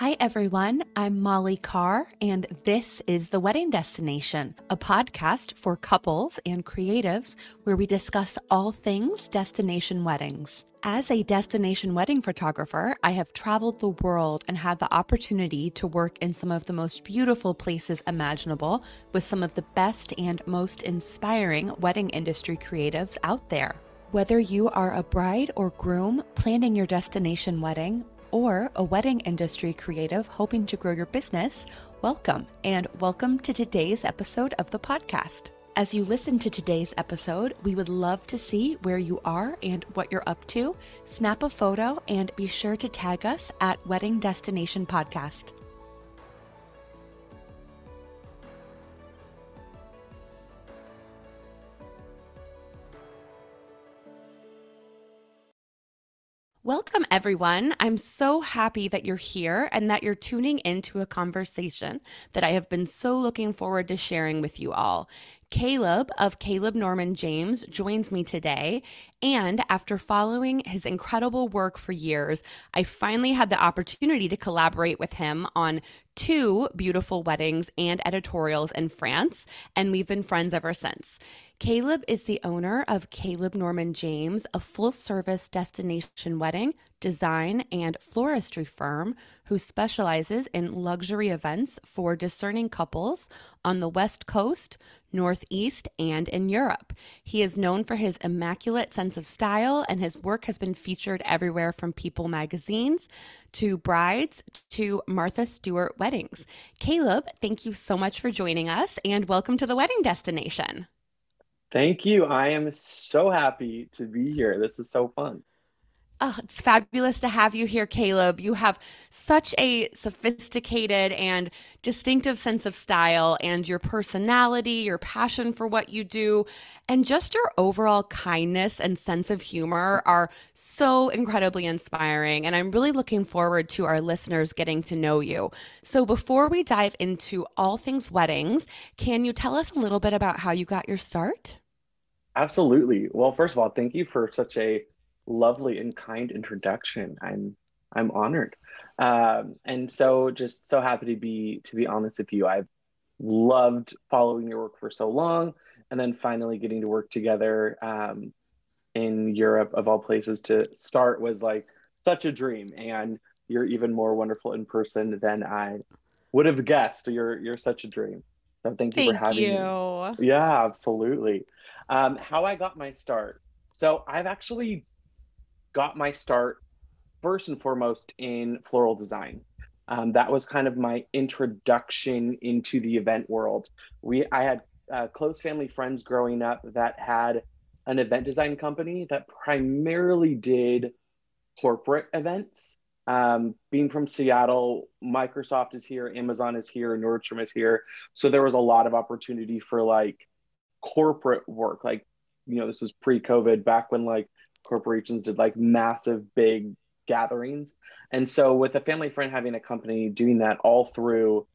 Hi, everyone. I'm Molly Carr, and this is The Wedding Destination, a podcast for couples and creatives where we discuss all things destination weddings. As a destination wedding photographer, I have traveled the world and had the opportunity to work in some of the most beautiful places imaginable with some of the best and most inspiring wedding industry creatives out there. Whether you are a bride or groom planning your destination wedding, or a wedding industry creative hoping to grow your business, welcome and welcome to today's episode of the podcast. As you listen to today's episode, we would love to see where you are and what you're up to. Snap a photo and be sure to tag us at Wedding Destination Podcast. Welcome, everyone. I'm so happy that you're here and that you're tuning into a conversation that I have been so looking forward to sharing with you all. Kaleb of Kaleb Norman James joins me today. And after following his incredible work for years, I finally had the opportunity to collaborate with him on two beautiful weddings and editorials in France. And we've been friends ever since. Kaleb is the owner of Kaleb Norman James, a full service destination wedding, design, and floristry firm who specializes in luxury events for discerning couples on the West Coast, Northeast, and in Europe. He is known for his immaculate sense of style, and his work has been featured everywhere from People magazines to brides to Martha Stewart weddings. Kaleb, thank you so much for joining us, and welcome to the wedding destination. Thank you. I am so happy to be here. This is so fun. Oh, it's fabulous to have you here, Kaleb. You have such a sophisticated and distinctive sense of style, and your personality, your passion for what you do, and just your overall kindness and sense of humor are so incredibly inspiring. And I'm really looking forward to our listeners getting to know you. So, before we dive into all things weddings, can you tell us a little bit about how you got your start? Absolutely. Well, first of all, thank you for such a lovely and kind introduction. I'm I'm honored, um, and so just so happy to be to be honest with you. I've loved following your work for so long, and then finally getting to work together um, in Europe, of all places, to start was like such a dream. And you're even more wonderful in person than I would have guessed. You're you're such a dream. So thank you thank for having you. me. Yeah, absolutely. Um, how I got my start. So I've actually got my start first and foremost in floral design. Um, that was kind of my introduction into the event world. We I had uh, close family friends growing up that had an event design company that primarily did corporate events. Um, being from Seattle, Microsoft is here, Amazon is here, Nordstrom is here. So there was a lot of opportunity for like corporate work. Like, you know, this was pre COVID, back when like corporations did like massive, big gatherings. And so, with a family friend having a company doing that all through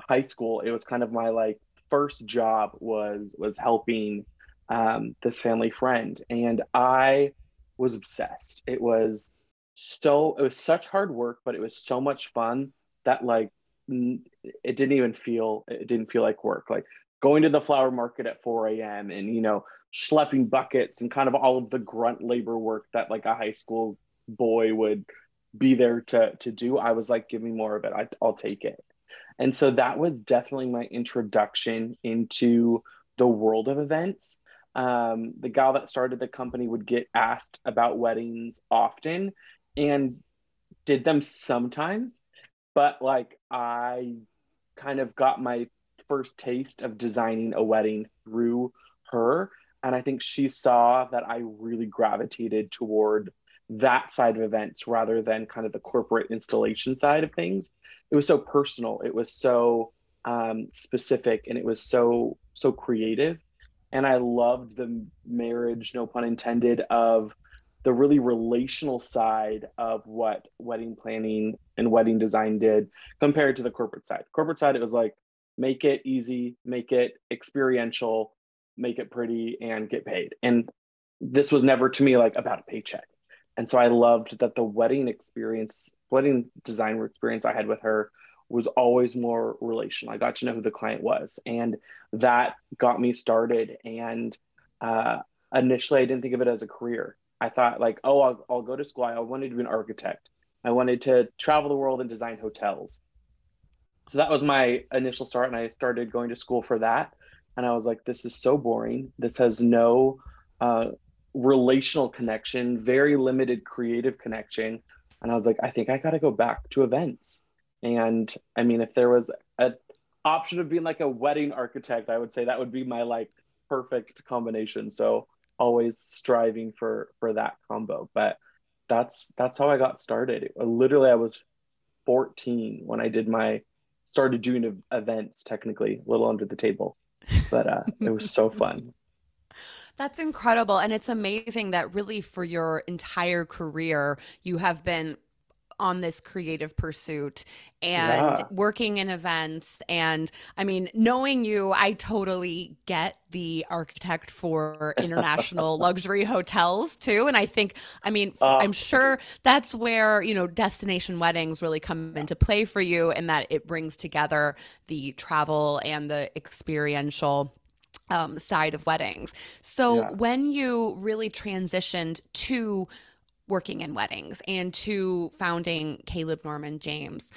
high school, it was kind of my like first job was was helping um, this family friend, and I was obsessed. It was so it was such hard work, but it was so much fun that like it didn't even feel it didn't feel like work. Like going to the flower market at 4 a.m. and you know schlepping buckets and kind of all of the grunt labor work that like a high school boy would be there to to do i was like give me more of it I, i'll take it and so that was definitely my introduction into the world of events um, the gal that started the company would get asked about weddings often and did them sometimes but like i kind of got my first taste of designing a wedding through her. And I think she saw that I really gravitated toward that side of events rather than kind of the corporate installation side of things. It was so personal, it was so um, specific, and it was so, so creative. And I loved the marriage, no pun intended, of the really relational side of what wedding planning and wedding design did compared to the corporate side. Corporate side, it was like, make it easy, make it experiential, make it pretty, and get paid. And this was never to me like about a paycheck. And so I loved that the wedding experience, wedding design experience I had with her was always more relational. I got to know who the client was, and that got me started. And uh, initially, I didn't think of it as a career. I thought like, oh, I'll, I'll go to school. I wanted to be an architect. I wanted to travel the world and design hotels. So that was my initial start, and I started going to school for that. And I was like, this is so boring. This has no uh, relational connection, very limited creative connection. And I was like, I think I got to go back to events. And I mean, if there was an option of being like a wedding architect, I would say that would be my like perfect combination. So always striving for for that combo. But that's that's how I got started. Literally, I was 14 when I did my started doing events. Technically, a little under the table, but uh, it was so fun. That's incredible. And it's amazing that really for your entire career, you have been on this creative pursuit and yeah. working in events. And I mean, knowing you, I totally get the architect for international luxury hotels too. And I think, I mean, uh, I'm sure that's where, you know, destination weddings really come into play for you and that it brings together the travel and the experiential um, side of weddings. So yeah. when you really transitioned to working in weddings and to founding Kaleb Norman James,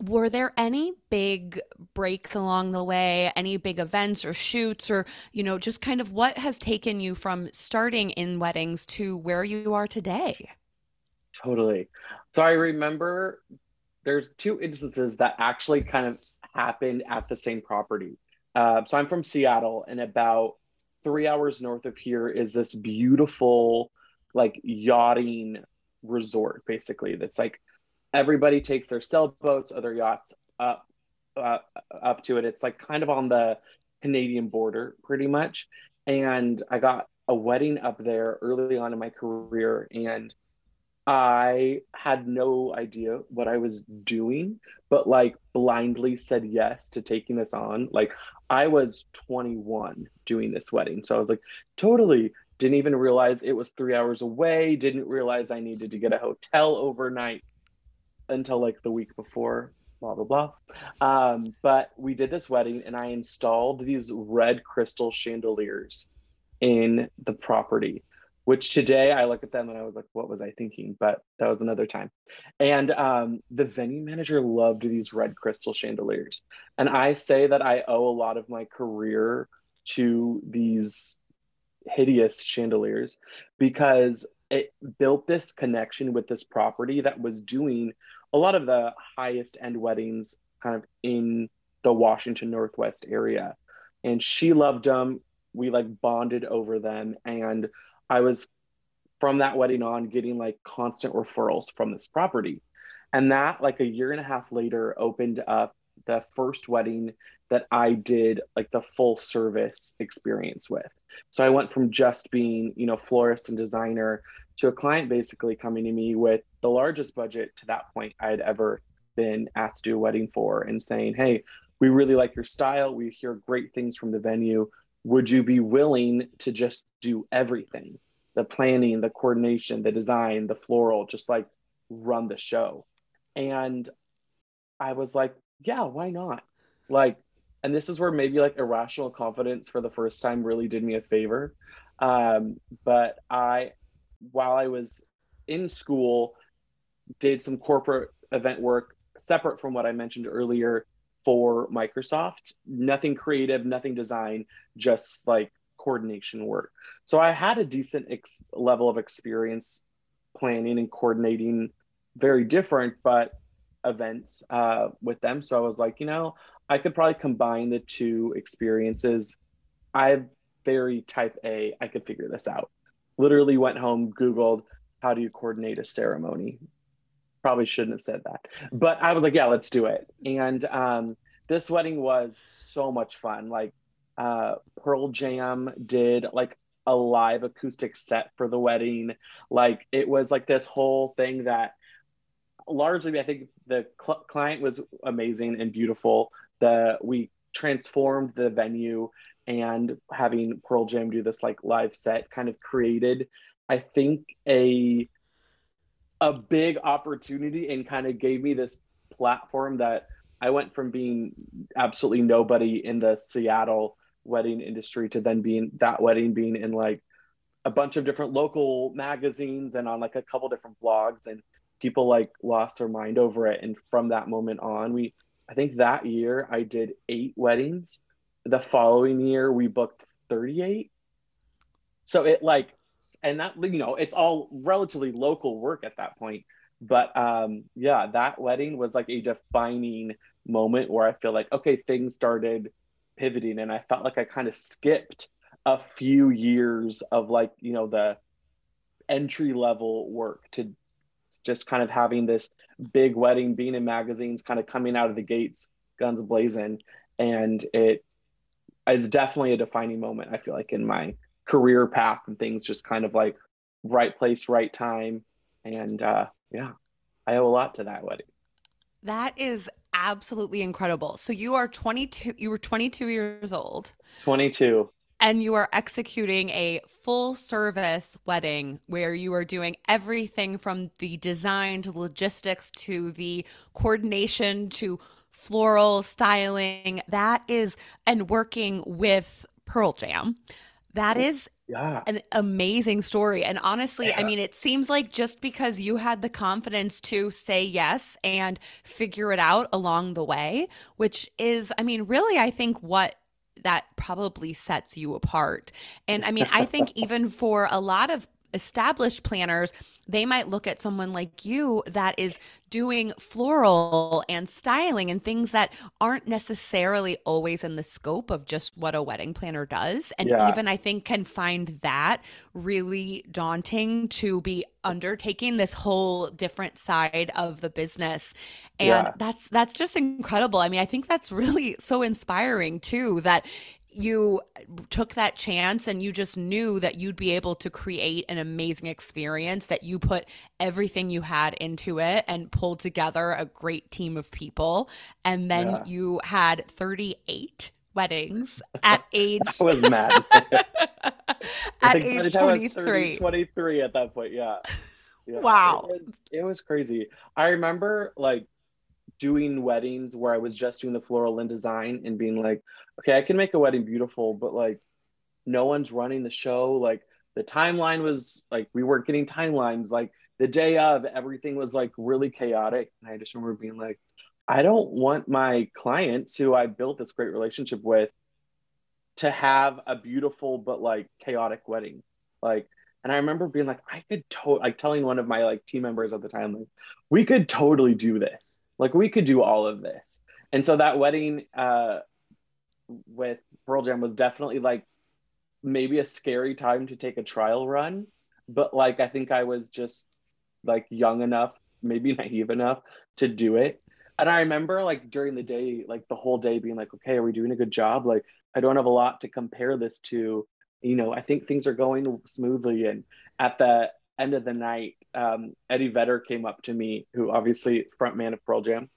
were there any big breaks along the way any big events or shoots or you know just kind of what has taken you from starting in weddings to where you are today? Totally. So i remember there's two instances that actually kind of happened at the same property. Uh, so I'm from Seattle, and about three hours north of here is this beautiful, like yachting resort, basically. That's like everybody takes their sailboats or their yachts up uh, up to it. It's like kind of on the Canadian border, pretty much. And I got a wedding up there early on in my career, and I had no idea what I was doing, but like blindly said yes to taking this on. Like I was 21 doing this wedding. So I was like, totally didn't even realize it was three hours away, didn't realize I needed to get a hotel overnight until like the week before, blah, blah, blah. Um, but we did this wedding and I installed these red crystal chandeliers in the property which today I look at them and I was like, what was I thinking? But that was another time. And um, the venue manager loved these red crystal chandeliers. And I say that I owe a lot of my career to these hideous chandeliers because it built this connection with this property that was doing a lot of the highest end weddings kind of in the Washington Northwest area. And she loved them. We like bonded over them. And I was from that wedding on getting like constant referrals from this property. And that, like a year and a half later, opened up the first wedding that I did like the full service experience with. So I went from just being, you know, florist and designer to a client basically coming to me with the largest budget to that point I had ever been asked to do a wedding for and saying, Hey, we really like your style. We hear great things from the venue would you be willing to just do everything the planning the coordination the design the floral just like run the show and i was like yeah why not like and this is where maybe like irrational confidence for the first time really did me a favor um, but i while i was in school did some corporate event work separate from what i mentioned earlier for Microsoft. Nothing creative, nothing design, just like coordination work. So I had a decent ex- level of experience planning and coordinating very different, but events uh, with them. So I was like, you know, I could probably combine the two experiences. I'm very type A. I could figure this out. Literally went home, Googled how do you coordinate a ceremony probably shouldn't have said that but i was like yeah let's do it and um, this wedding was so much fun like uh, pearl jam did like a live acoustic set for the wedding like it was like this whole thing that largely i think the cl- client was amazing and beautiful the we transformed the venue and having pearl jam do this like live set kind of created i think a a big opportunity and kind of gave me this platform that I went from being absolutely nobody in the Seattle wedding industry to then being that wedding being in like a bunch of different local magazines and on like a couple different blogs and people like lost their mind over it. And from that moment on we i think that year i did eight weddings. The following year we booked 38 so it like and that you know it's all relatively local work at that point. But um yeah that wedding was like a defining moment where i feel like okay things started pivoting. And i felt like i kind of skipped a few years of like you know the entry level work to just kind of having this big wedding being in magazines kind of coming out of the gates guns blazing. And it is definitely a defining moment i feel like in my career path and things just kind of like right place right time. And uh yeah i owe a lot to that wedding. That is absolutely incredible. So you are 22 you were 22 years old. 22 and you are executing a full service wedding where you are doing everything from the design to logistics to the coordination to floral styling that is and working with pearl jam that oh, is yeah. an amazing story. And honestly, yeah. I mean, it seems like just because you had the confidence to say yes and figure it out along the way, which is, I mean, really, I think what that probably sets you apart. And I mean, I think even for a lot of established planners, they might look at someone like you that is doing floral and styling and things that aren't necessarily always in the scope of just what a wedding planner does. And yeah. even I think can find that really daunting to be undertaking this whole different side of the business. And yeah. that's that's just incredible. I mean, I think that's really so inspiring too that you took that chance and you just knew that you'd be able to create an amazing experience that you put everything you had into it and pulled together a great team of people. And then yeah. you had 38 weddings at age I was mad. At age 23 30, 23 at that point yeah, yeah. wow. It was, it was crazy. I remember like doing weddings where I was just doing the floral and design and being like, okay, I can make a wedding beautiful, but like no one's running the show. Like the timeline was like we weren't getting timelines. Like the day of everything was like really chaotic. And I just remember being like, I don't want my clients who I built this great relationship with to have a beautiful but like chaotic wedding. Like and I remember being like, I could to like telling one of my like team members at the time, like, we could totally do this. Like we could do all of this. And so that wedding uh, with Pearl Jam was definitely like maybe a scary time to take a trial run. But like I think I was just like young enough, maybe naive enough to do it. And I remember like during the day, like the whole day being like, okay, are we doing a good job? Like I don't have a lot to compare this to. You know, I think things are going smoothly. And at the end of the night, um, Eddie Vedder came up to me, who obviously frontman of Pearl Jam,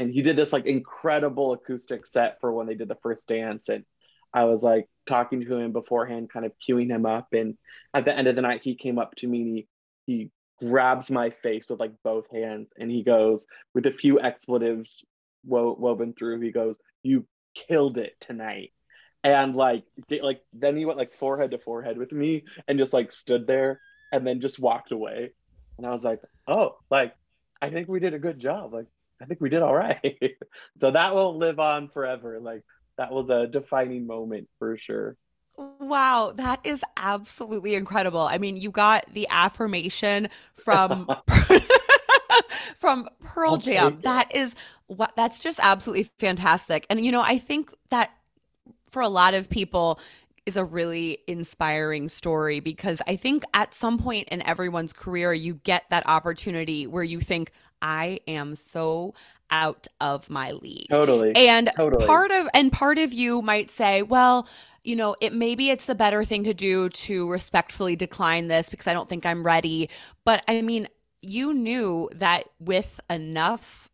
and he did this like incredible acoustic set for when they did the first dance. And I was like talking to him beforehand, kind of queuing him up. And at the end of the night, he came up to me and he, he grabs my face with like both hands and he goes, with a few expletives wo- woven through, he goes, You killed it tonight. And like, like then he went like forehead to forehead with me and just like stood there and then just walked away. And I was like, oh, like, I think we did a good job. Like, I think we did all right. so that will live on forever. Like, that was a defining moment for sure. Wow, that is absolutely incredible. I mean, you got the affirmation from from Pearl Jam. That is what that's just absolutely fantastic. And you know, I think that for a lot of people, is a really inspiring story because I think at some point in everyone's career, you get that opportunity where you think, I am so out of my league. Totally. And totally. part of and part of you might say, well, you know, it maybe it's the better thing to do to respectfully decline this because I don't think I'm ready. But I mean, you knew that with enough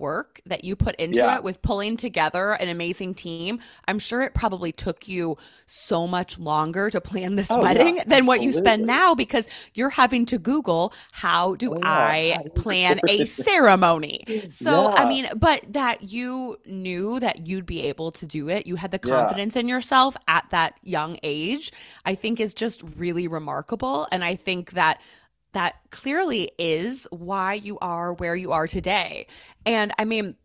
work that you put into Yeah. it with pulling together an amazing team. I'm sure it probably took you so much longer to plan this Oh, yeah, wedding than what you spend now because you're having to Google how do Oh. I plan a ceremony. So, I mean, but that you knew that you'd be able to do it, you had the Yeah. confidence in yourself at that young age, I think is just really remarkable. And I think that that clearly is why you are where you are today. And I mean,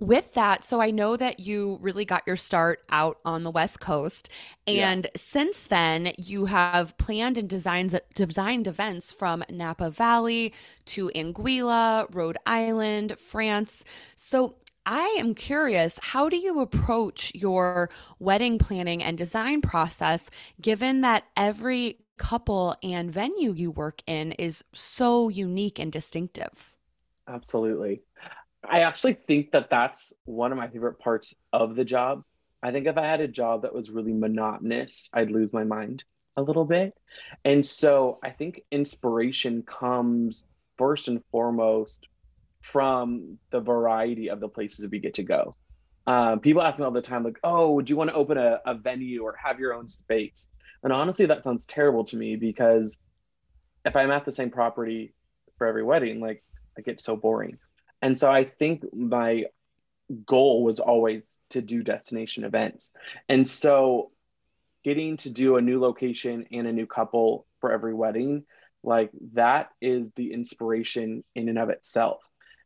with that, so I know that you really got your start out on the West Coast. Yeah. And since then, you have planned and designed, designed events from Napa Valley to Anguilla, Rhode Island, France. So I am curious, how do you approach your wedding planning and design process given that every couple and venue you work in is so unique and distinctive? Absolutely. I actually think that that's one of my favorite parts of the job. I think if I had a job that was really monotonous, I'd lose my mind a little bit. And so I think inspiration comes first and foremost from the variety of the places that we get to go. Um, people ask me all the time, like, oh, would you want to open a, a venue or have your own space? And honestly, that sounds terrible to me because if I'm at the same property for every wedding, like, I get so boring. And so I think my goal was always to do destination events. And so getting to do a new location and a new couple for every wedding, like that is the inspiration in and of itself.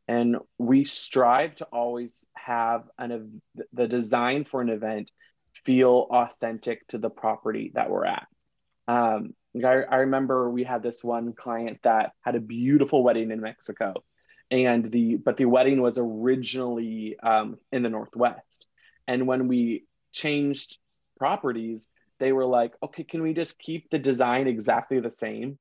And we strive to always have an the design for an event feel authentic to the property that we're at. Um, I, I remember we had this one client that had a beautiful wedding in Mexico and the but the wedding was originally um, in the northwest and when we changed properties they were like okay can we just keep the design exactly the same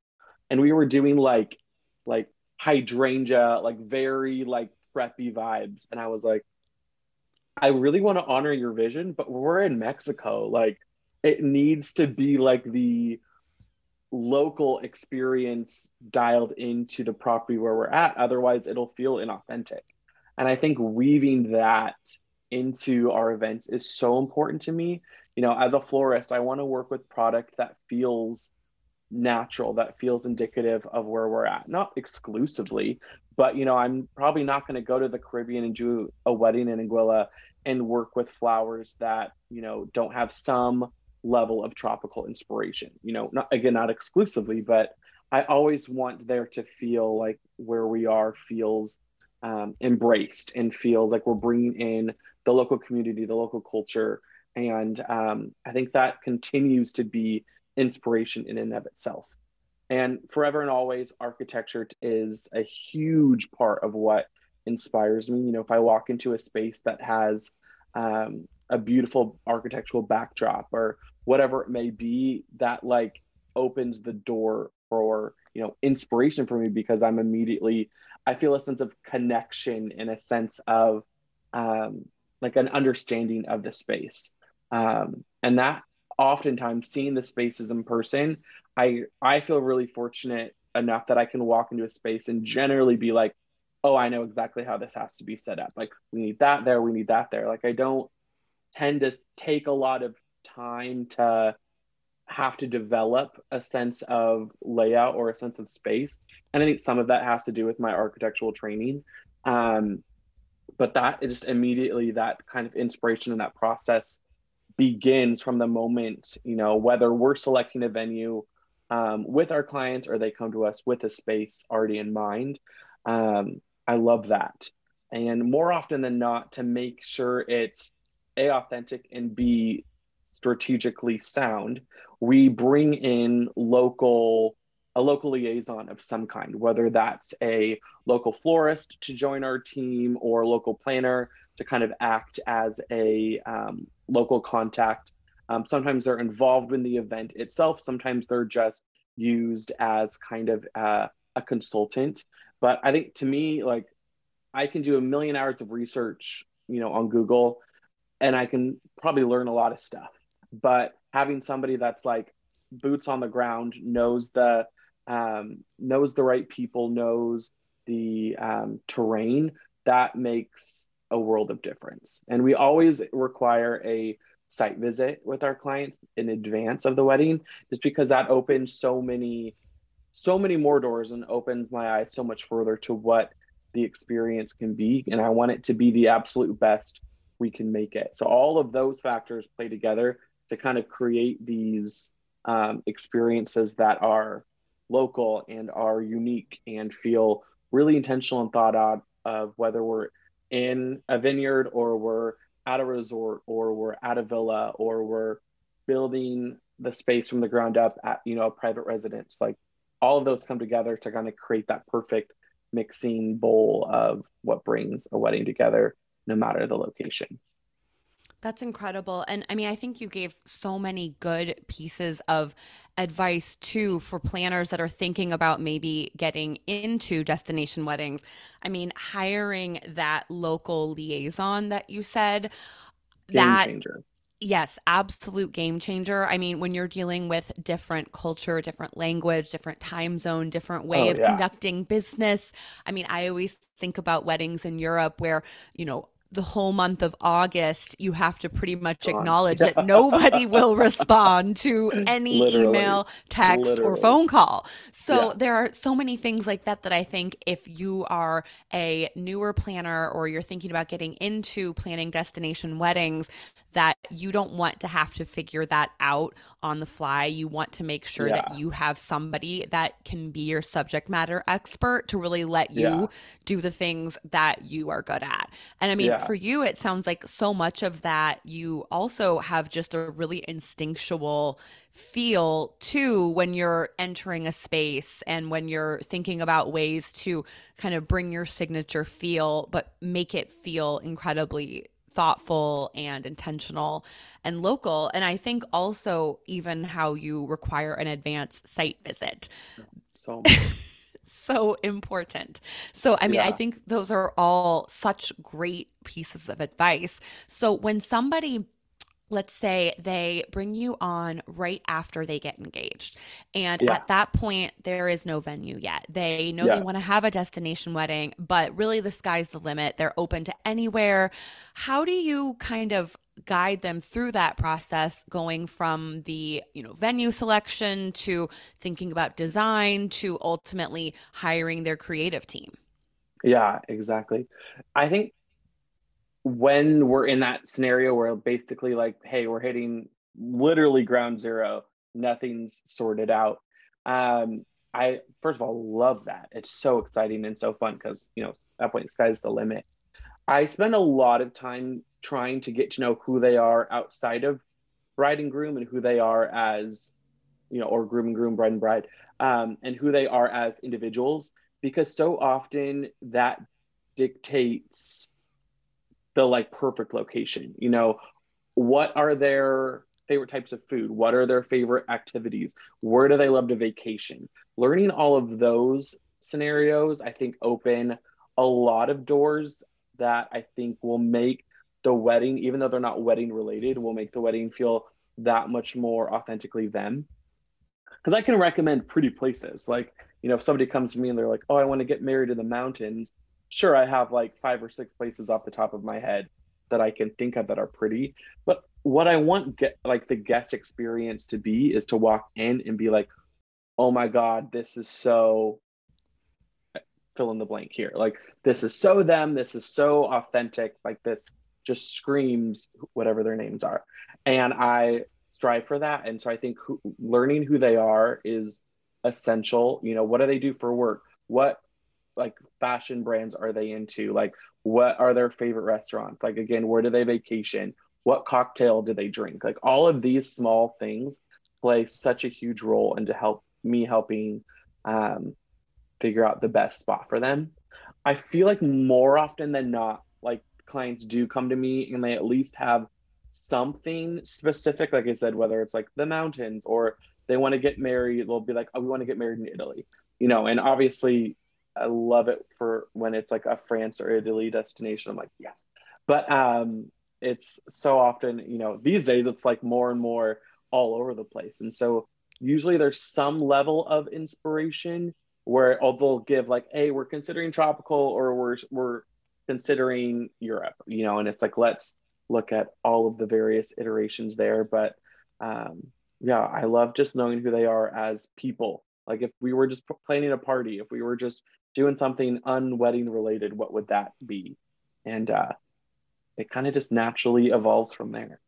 and we were doing like like hydrangea like very like preppy vibes and i was like i really want to honor your vision but we're in mexico like it needs to be like the local experience dialed into the property where we're at. Otherwise, it'll feel inauthentic. And I think weaving that into our events is so important to me. You know, as a florist, I want to work with product that feels natural, that feels indicative of where we're at. Not exclusively, but you know, I'm probably not going to go to the Caribbean and do a wedding in Anguilla and work with flowers that, you know, don't have some level of tropical inspiration. You know, not again, not exclusively, but I always want there to feel like where we are feels um, embraced and feels like we're bringing in the local community, the local culture, and um, I think that continues to be inspiration in and of itself. And forever and always, architecture is a huge part of what inspires me. You know, if I walk into a space that has um, a beautiful architectural backdrop or whatever it may be that like opens the door for you know inspiration for me because i'm immediately i feel a sense of connection in a sense of um, like an understanding of the space um, and that oftentimes seeing the spaces in person i i feel really fortunate enough that i can walk into a space and generally be like oh i know exactly how this has to be set up like we need that there we need that there like i don't tend to take a lot of time to have to develop a sense of layout or a sense of space. And I think some of that has to do with my architectural training. Um, but that just immediately that kind of inspiration and that process begins from the moment, you know, whether we're selecting a venue um, with our clients or they come to us with a space already in mind. Um, I love that. And more often than not, to make sure it's A, authentic and B, strategically sound, we bring in local a local liaison of some kind, whether that's a local florist to join our team or local planner to kind of act as a um, local contact. Um, sometimes they're involved in the event itself. Sometimes they're just used as kind of uh, a consultant. But I think to me, like I can do a million hours of research, you know, on Google, and I can probably learn a lot of stuff. But having somebody that's like boots on the ground, knows the um, knows the right people, knows the um, terrain, that makes a world of difference. And we always require a site visit with our clients in advance of the wedding, just because that opens so many, so many more doors and opens my eyes so much further to what the experience can be. And I want it to be the absolute best we can make it. So all of those factors play together to kind of create these um, experiences that are local and are unique and feel really intentional and thought out of whether we're in a vineyard or we're at a resort or we're at a villa or we're building the space from the ground up at you know a private residence like all of those come together to kind of create that perfect mixing bowl of what brings a wedding together no matter the location that's incredible. And I mean, I think you gave so many good pieces of advice too for planners that are thinking about maybe getting into destination weddings. I mean, hiring that local liaison that you said, game that changer. Yes, absolute game changer. I mean, when you're dealing with different culture, different language, different time zone, different way oh, of yeah. conducting business. I mean, I always think about weddings in Europe where, you know, the whole month of August, you have to pretty much acknowledge that nobody will respond to any Literally. email, text, Literally. or phone call. So yeah. there are so many things like that that I think if you are a newer planner or you're thinking about getting into planning destination weddings, that you don't want to have to figure that out on the fly. You want to make sure yeah. that you have somebody that can be your subject matter expert to really let you yeah. do the things that you are good at. And I mean, yeah. for you, it sounds like so much of that you also have just a really instinctual feel too when you're entering a space and when you're thinking about ways to kind of bring your signature feel, but make it feel incredibly thoughtful and intentional and local. And I think also even how you require an advanced site visit. So so important. So, I mean, yeah. I think those are all such great pieces of advice. So, when somebody let's say they bring you on right after they get engaged. And yeah. at that point there is no venue yet. They know yeah. they want to have a destination wedding but really the sky's the limit. They're open to anywhere. How do you kind of guide them through that process going from the you know venue selection to thinking about design to ultimately hiring their creative team? Yeah exactly. I think when we're in that scenario where basically like hey we're hitting literally ground zero nothing's sorted out um i first of all love that. It's so exciting and so fun because you know that point the sky's the limit. I spend a lot of time trying to get to know who they are outside of bride and groom and who they are as you know or groom and groom bride and bride um, and who they are as individuals because so often that dictates the like perfect location you know? What are their favorite types of food? What are their favorite activities? Where do they love to vacation? Learning all of those scenarios i think open a lot of doors that i think will make the wedding even though they're not wedding related will make the wedding feel that much more authentically them. Because i can recommend pretty places. Like you know if somebody comes to me and they're like oh i want to get married in the mountains sure I have like five or six places off the top of my head that I can think of that are pretty. But what I want get like the guest experience to be is to walk in and be like, oh my God, this is so fill in the blank here. Like this is so them, this is so authentic, like this just screams whatever their names are. And I strive for that. And so I think who, learning who they are is essential. You know, what do they do for work? What like fashion brands are they into? Like what are their favorite restaurants? Like again, where do they vacation? What cocktail do they drink? Like all of these small things play such a huge role into help me helping um, figure out the best spot for them. I feel like more often than not, like clients do come to me and they at least have something specific, like I said, whether it's like the mountains or they want to get married, they'll be like, oh, we want to get married in Italy, you know, and obviously I love it for when it's like a France or Italy destination. I'm like, yes. But um, it's so often, you know, these days it's like more and more all over the place. And so usually there's some level of inspiration where oh, they'll give like, hey, we're considering tropical or we're we're considering Europe, you know, and it's like, let's look at all of the various iterations there. But um, yeah, I love just knowing who they are as people. Like if we were just planning a party, if we were just doing something unwedding related, what would that be? And uh, it kind of just naturally evolves from there.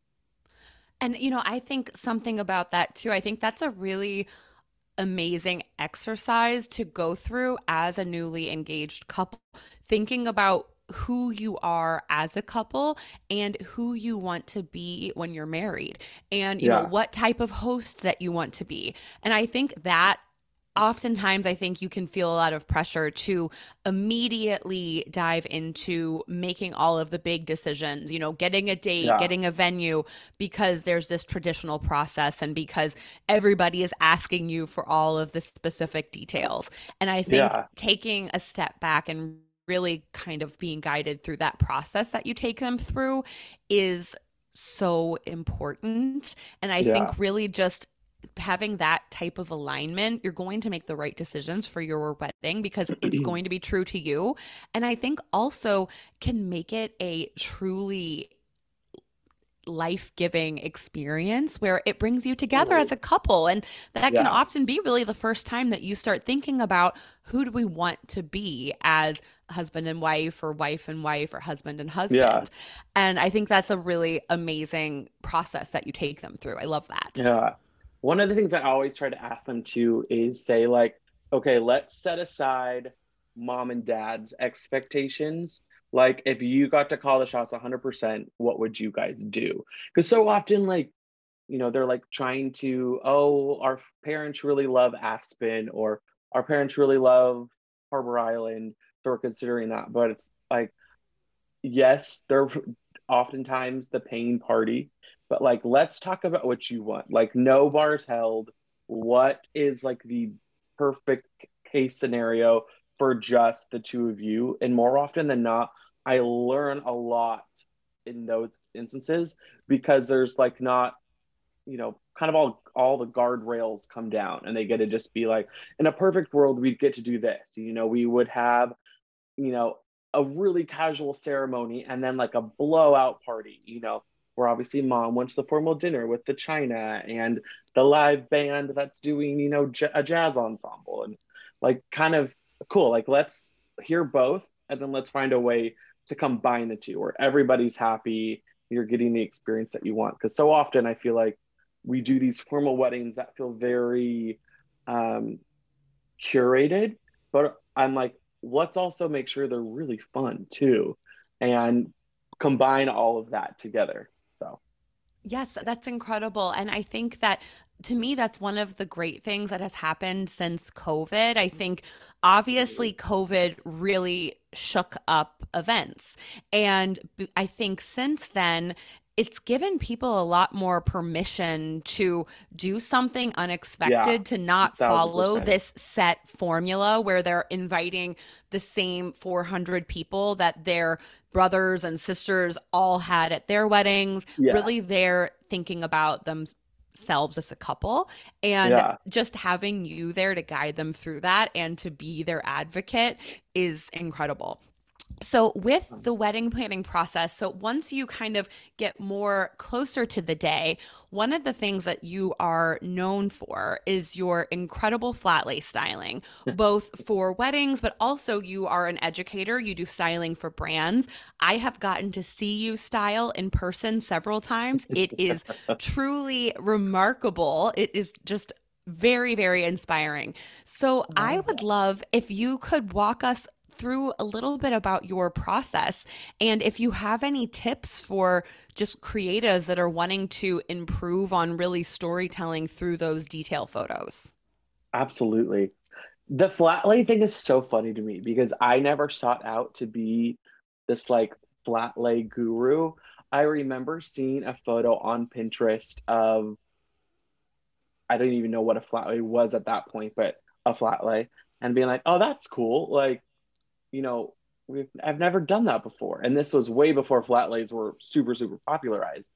And, you know, I think something about that too. I think that's a really amazing exercise to go through as a newly engaged couple, thinking about who you are as a couple and who you want to be when you're married and you yeah. know what type of host that you want to be and i think that oftentimes I think you can feel a lot of pressure to immediately dive into making all of the big decisions, you know, getting a date, yeah. getting a venue, because there's this traditional process and because everybody is asking you for all of the specific details. And I think yeah. taking a step back and really kind of being guided through that process that you take them through is so important. And I yeah. think really just having that type of alignment, you're going to make the right decisions for your wedding because it's going to be true to you. And I think also can make it a truly life giving experience where it brings you together as a mm-hmm. couple. And that yeah. can often be really the first time that you start thinking about who do we want to be as husband and wife, or wife and wife, or husband and husband. Yeah. And I think that's a really amazing process that you take them through. I love that. Yeah one of the things I always try to ask them to is say, like, okay, let's set aside mom and dad's expectations. Like, if you got to call the shots 100%, what would you guys do? Because so often, like, you know, they're like trying to, oh, our parents really love Aspen or our parents really love Harbor Island. So we're considering that. But it's like, yes, they're oftentimes the paying party but like let's talk about what you want. Like no bars held what is like the perfect case scenario for just the two of you? And more often than not i learn a lot in those instances because there's like not you know kind of all all the guardrails come down and they get to just be like in a perfect world we'd get to do this. You know we would have you know a really casual ceremony and then like a blowout party you know where obviously mom went to the formal dinner with the china and the live band that's doing you know j- a jazz ensemble and like kind of cool. Like let's hear both and then let's find a way to combine the two where everybody's happy you're getting the experience that you want. Because so often i feel like we do these formal weddings that feel very um, curated but i'm like let's also make sure they're really fun too and combine all of that together so, yes, that's incredible. And I think that to me, that's one of the great things that has happened since COVID. I think obviously COVID really shook up events. And I think since then, it's given people a lot more permission to do something unexpected, yeah, to not 100%. follow this set formula where they're inviting the same 400 people that their brothers and sisters all had at their weddings. Yes. Really, they're thinking about themselves as a couple and yeah. just having you there to guide them through that and to be their advocate is incredible. So, with the wedding planning process, so once you kind of get more closer to the day, one of the things that you are known for is your incredible flat lay styling, both for weddings, but also you are an educator. You do styling for brands. I have gotten to see you style in person several times. It is truly remarkable. It is just very, very inspiring. So, I would love if you could walk us through a little bit about your process and if you have any tips for just creatives that are wanting to improve on really storytelling through those detail photos. Absolutely. The flat lay thing is so funny to me because I never sought out to be this like flat lay guru. I remember seeing a photo on Pinterest of I don't even know what a flat lay was at that point, but a flat lay and being like, oh, that's cool. Like, you know, we've I've never done that before. And this was way before flat lays were super, super popularized.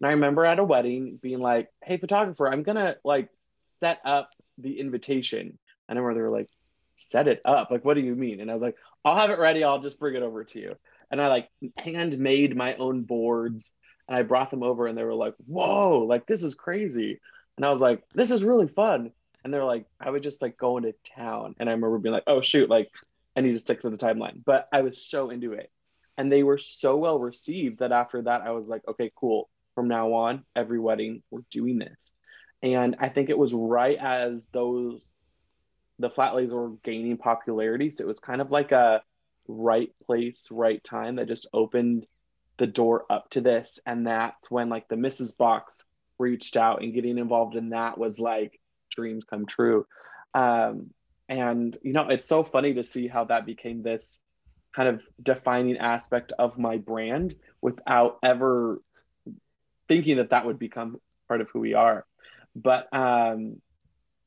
And I remember at a wedding being like, hey, photographer, I'm gonna like set up the invitation. And I remember they were like, set it up. Like, what do you mean? And I was like, I'll have it ready, I'll just bring it over to you. and I like handmade my own boards and I brought them over and they were like, whoa, like this is crazy. And I was like, this is really fun. And they're like, I would just like go into town. And I remember being like, oh shoot, like I need to stick to the timeline. But I was so into it. And they were so well received that after that, I was like, okay, cool. From now on, every wedding, we're doing this. And I think it was right as those the flat lays were gaining popularity. So it was kind of like a right place, right time that just opened the door up to this. And that's when like the Mrs. Box reached out and getting involved in that was like dreams come true. Um, and you know, it's so funny to see how that became this kind of defining aspect of my brand without ever thinking that that would become part of who we are. But um,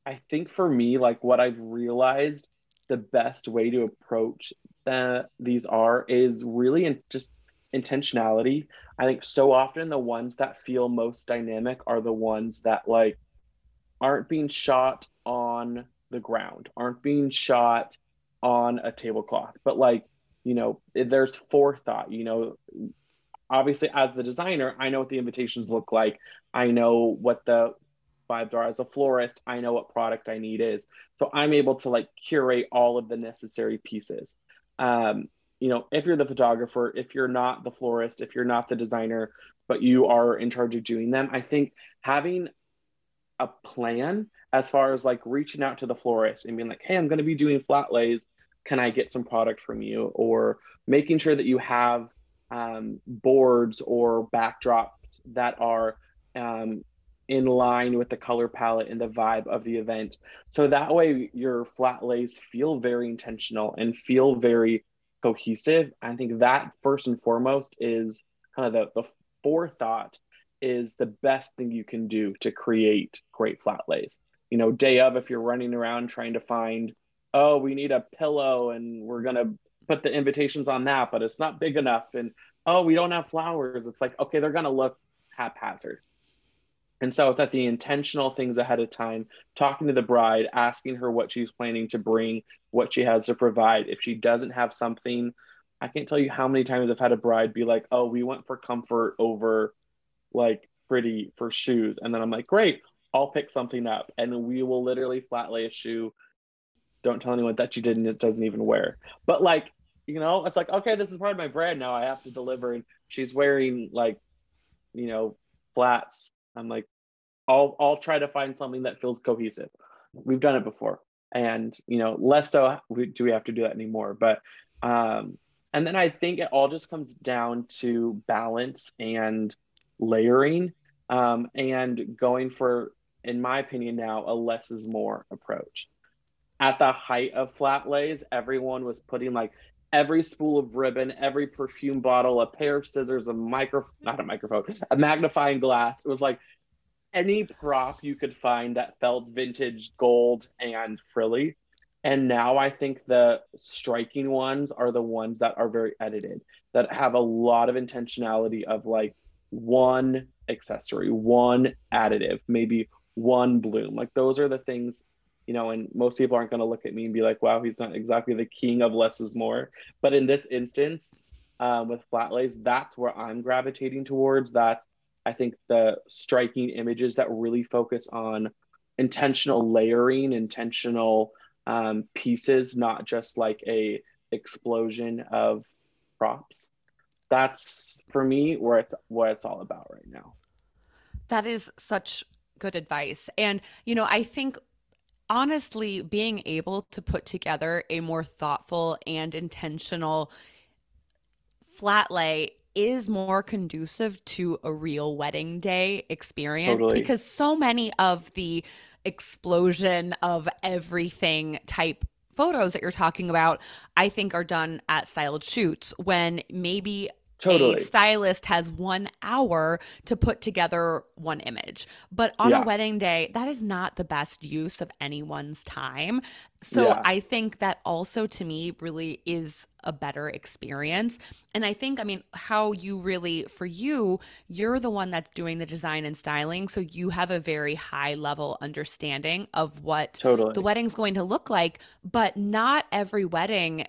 I think for me, like what I've realized the best way to approach that these are is really in just intentionality. I think so often the ones that feel most dynamic are the ones that like aren't being shot on the ground, aren't being shot on a tablecloth, but like, you know, there's forethought, you know, obviously as the designer, I know what the invitations look like. I know what the vibes are as a florist. I know what product I need is. So I'm able to like curate all of the necessary pieces. Um, you know, if you're the photographer, if you're not the florist, if you're not the designer, but you are in charge of doing them, I think having a plan as far as like reaching out to the florist and being like, hey, I'm going to be doing flat lays. Can I get some product from you? Or making sure that you have um, boards or backdrops that are um, in line with the color palette and the vibe of the event. So that way your flat lays feel very intentional and feel very cohesive. I think that first and foremost is kind of the, the forethought is the best thing you can do to create great flat lays. You know, day of, if you're running around trying to find, oh, we need a pillow and we're going to put the invitations on that, but it's not big enough. And oh, we don't have flowers. It's like, okay, they're going to look haphazard. And so it's at the intentional things ahead of time, talking to the bride, asking her what she's planning to bring, what she has to provide. If she doesn't have something, I can't tell you how many times I've had a bride be like, oh, we went for comfort over like pretty for shoes. And then I'm like, great, I'll pick something up. And we will literally flat lay a shoe. Don't tell anyone that you didn't, it doesn't even wear. But like, you know, it's like, okay, this is part of my brand now. I have to deliver. And she's wearing like, you know, flats. I'm like, I'll I'll try to find something that feels cohesive. We've done it before, and you know, less so we, do we have to do that anymore. But um, and then I think it all just comes down to balance and layering, um, and going for, in my opinion, now a less is more approach. At the height of flat lays, everyone was putting like every spool of ribbon, every perfume bottle, a pair of scissors, a micro not a microphone, a magnifying glass. It was like any prop you could find that felt vintage gold and frilly. And now I think the striking ones are the ones that are very edited, that have a lot of intentionality of like one accessory, one additive, maybe one bloom. Like those are the things, you know, and most people aren't going to look at me and be like, wow, he's not exactly the king of less is more. But in this instance, um, with flat lays, that's where I'm gravitating towards. That's I think the striking images that really focus on intentional layering, intentional um, pieces, not just like a explosion of props. That's for me where it's what it's all about right now. That is such good advice. And you know, I think honestly being able to put together a more thoughtful and intentional flat lay is more conducive to a real wedding day experience totally. because so many of the explosion of everything type photos that you're talking about, I think are done at styled shoots when maybe Totally. A stylist has one hour to put together one image. But on yeah. a wedding day, that is not the best use of anyone's time. So yeah. I think that also to me really is a better experience. And I think, I mean, how you really, for you, you're the one that's doing the design and styling. So you have a very high level understanding of what totally. the wedding's going to look like. But not every wedding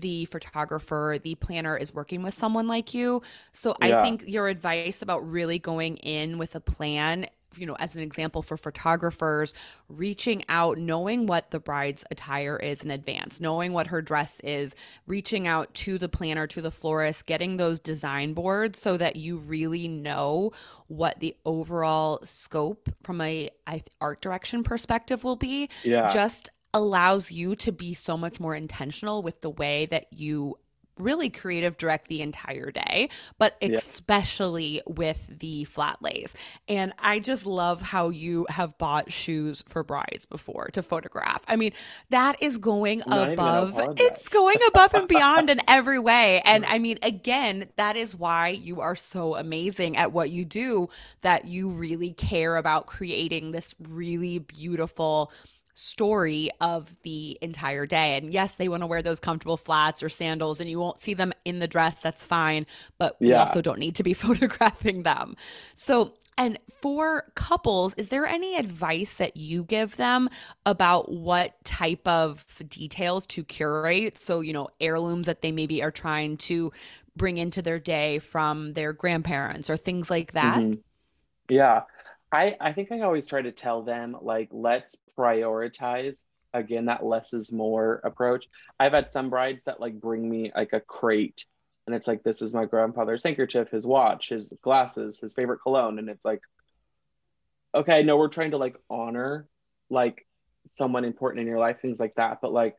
the photographer, the planner is working with someone like you. So Yeah. I think your advice about really going in with a plan, you know, as an example for photographers, reaching out, knowing what the bride's attire is in advance, knowing what her dress is, reaching out to the planner, to the florist, getting those design boards so that you really know what the overall scope from a I- art direction perspective will be Yeah. just allows you to be so much more intentional with the way that you really creative direct the entire day, but Yeah. especially with the flat lays. And I just love how you have bought shoes for brides before to photograph. I mean, that is going not above, it's going above and beyond in every way. And I mean, again, that is why you are so amazing at what you do, that you really care about creating this really beautiful story of the entire day. And yes, they want to wear those comfortable flats or sandals, and you won't see them in the dress. That's fine. But we Yeah. also don't need to be photographing them. So, and for couples, is there any advice that you give them about what type of details to curate? So, you know, heirlooms that they maybe are trying to bring into their day from their grandparents or things like that? Mhm. Yeah. I I think I always try to tell them like let's prioritize again that less is more approach. I've had some brides that like bring me like a crate and it's like this is my grandfather's handkerchief, his watch, his glasses, his favorite cologne and it's like okay, no we're trying to like honor like someone important in your life things like that, but like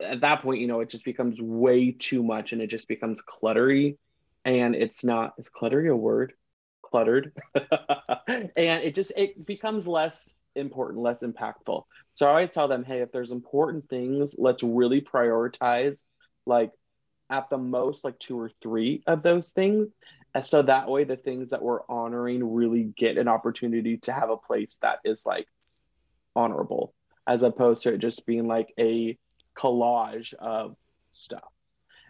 at that point, you know, it just becomes way too much and it just becomes cluttery and it's not is cluttery a word? Cluttered. And it just it becomes less important less impactful. So i always tell them hey if there's important things let's really prioritize like at the most like two or three of those things. And so that way the things that we're honoring really get an opportunity to have a place that is like honorable as opposed to it just being like a collage of stuff.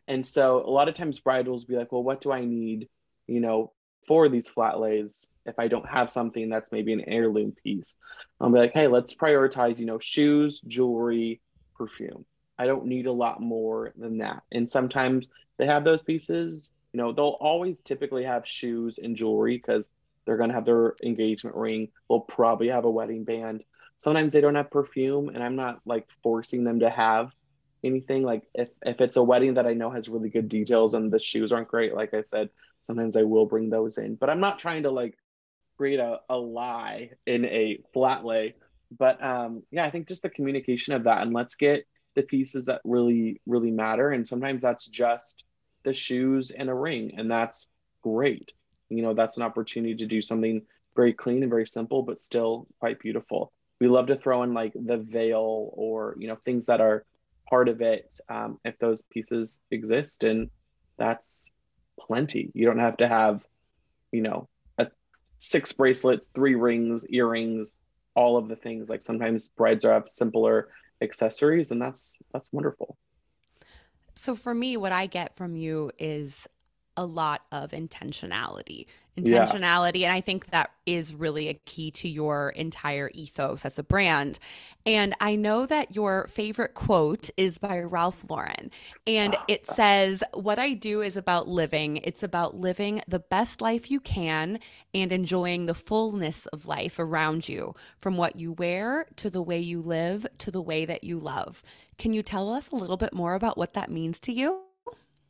And so a lot of times bridals be like well what do i need you know for these flat lays if I don't have something that's maybe an heirloom piece. I'll be like, hey, let's prioritize, you know, shoes, jewelry, perfume. I don't need a lot more than that. And sometimes they have those pieces, you know, they'll always typically have shoes and jewelry because they're going to have their engagement ring. They'll probably have a wedding band. Sometimes they don't have perfume, and I'm not like forcing them to have anything. Like if, if it's a wedding that I know has really good details and the shoes aren't great, like I said, sometimes I will bring those in. But I'm not trying to like create a, a lie in a flat lay. But um, yeah, I think just the communication of that and let's get the pieces that really, really matter. And sometimes that's just the shoes and a ring. And that's great. You know, that's an opportunity to do something very clean and very simple, but still quite beautiful. We love to throw in like the veil or, you know, things that are part of it um, if those pieces exist. And that's plenty. You don't have to have, you know, a six bracelets, three rings, earrings, all of the things. Like sometimes brides are have simpler accessories, and that's that's wonderful. So for me, what I get from you is a lot of intentionality. Yeah. Intentionality. And I think that is really a key to your entire ethos as a brand. And I know that your favorite quote is by Ralph Lauren. And it says, What I do is about living. It's about living the best life you can and enjoying the fullness of life around you, from what you wear to the way you live to the way that you love. Can you tell us a little bit more about what that means to you?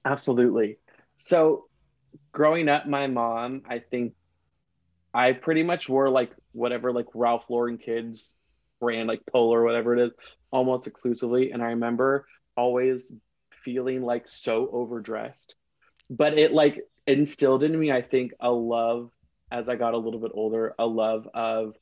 Absolutely. So growing up, my mom, I think I pretty much wore like whatever like Ralph Lauren kids brand, like Polo or whatever it is, almost exclusively. And I remember always feeling like so overdressed. But it like instilled in me, I think, a love as I got a little bit older, a love of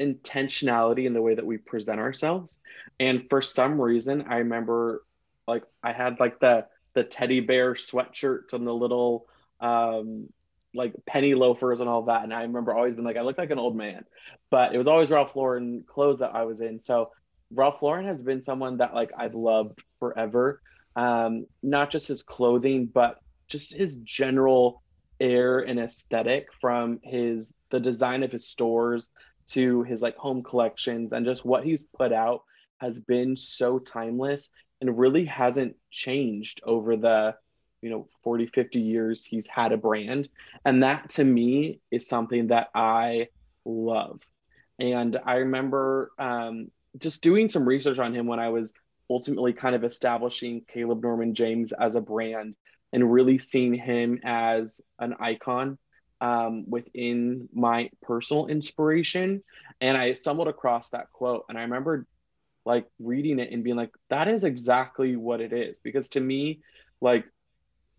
intentionality in the way that we present ourselves. And for some reason, I remember like I had like the the teddy bear sweatshirts and the little um like penny loafers and all that. And I remember always being like, I look like an old man, but it was always Ralph Lauren clothes that I was in. So Ralph Lauren has been someone that like I've loved forever. Um, not just his clothing, but just his general air and aesthetic from his the design of his stores to his like home collections and just what he's put out has been so timeless and really hasn't changed over the you know 40 50 years he's had a brand. And that to me is something that i love. And i remember um, just doing some research on him when i was ultimately kind of establishing Kaleb Norman James as a brand and really seeing him as an icon um, within my personal inspiration. And i stumbled across that quote and i remember like reading it and being like that is exactly what it is because to me like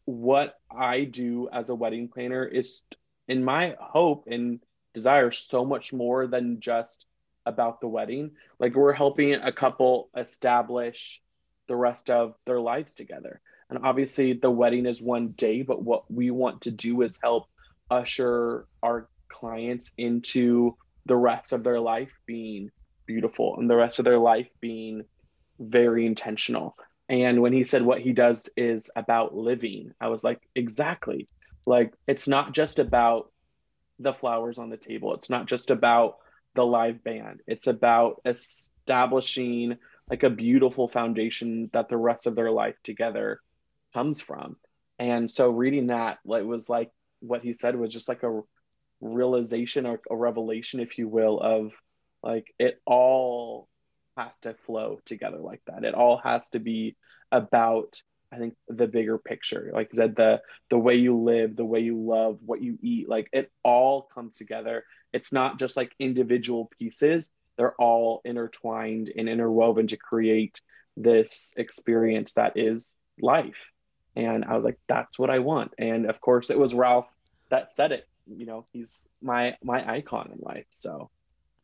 what I do as a wedding planner is, in my hope and desire, so much more than just about the wedding. Like we're helping a couple establish the rest of their lives together. And obviously, the wedding is one day, but what we want to do is help usher our clients into the rest of their life being beautiful and the rest of their life being very intentional. And when he said what he does is about living, I was like, exactly. Like, it's not just about the flowers on the table, it's not just about the live band, it's about establishing like a beautiful foundation that the rest of their life together comes from. And so reading that, it was like what he said was just like a realization or a revelation, if you will, of like it all has to flow together like that. It all has to be about I think the bigger picture. Like I said, the the way you live, the way you love, what you eat, like it all comes together. It's not just like individual pieces. They're all intertwined and interwoven to create this experience that is life. And I was like, that's what I want. And of course it was Ralph that said it. You know, he's my my icon in life. So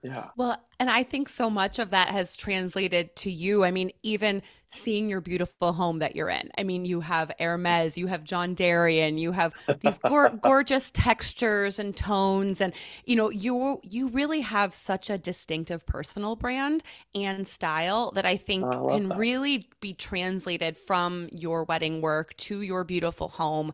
yeah. Well, and I think so much of that has translated to you. I mean, even seeing your beautiful home that you're in. I mean, you have Hermes, you have John Derian, you have these gorgeous textures and tones and you know, you you really have such a distinctive personal brand and style that I think I can that. really be translated from your wedding work to your beautiful home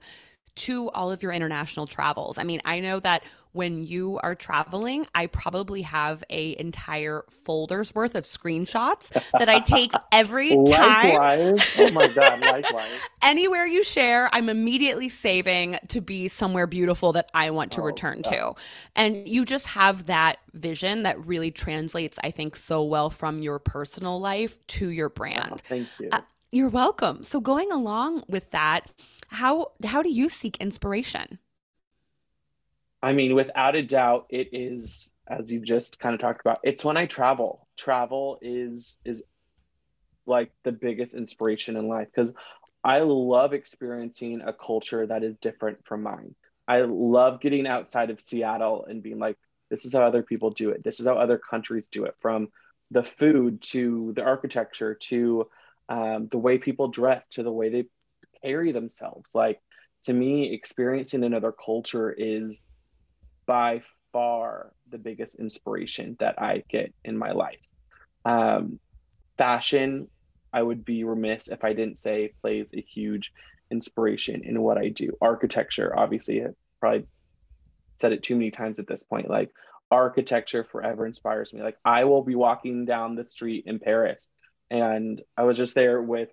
to all of your international travels. I mean, I know that when you are traveling, I probably have a entire folder's worth of screenshots that I take every time. Likewise. Oh my god, likewise. Anywhere you share, I'm immediately saving to be somewhere beautiful that I want to oh, return to. And you just have that vision that really translates, I think, so well from your personal life to your brand. Oh, thank you. Uh, you're welcome. So going along with that, how how do you seek inspiration? I mean, without a doubt, it is as you've just kind of talked about. It's when I travel. Travel is is like the biggest inspiration in life because I love experiencing a culture that is different from mine. I love getting outside of Seattle and being like, this is how other people do it. This is how other countries do it. From the food to the architecture to um, the way people dress to the way they carry themselves. Like to me, experiencing another culture is by far the biggest inspiration that I get in my life. Um, fashion, I would be remiss if I didn't say plays a huge inspiration in what I do. Architecture, obviously, I've probably said it too many times at this point. Like architecture forever inspires me. Like I will be walking down the street in Paris and I was just there with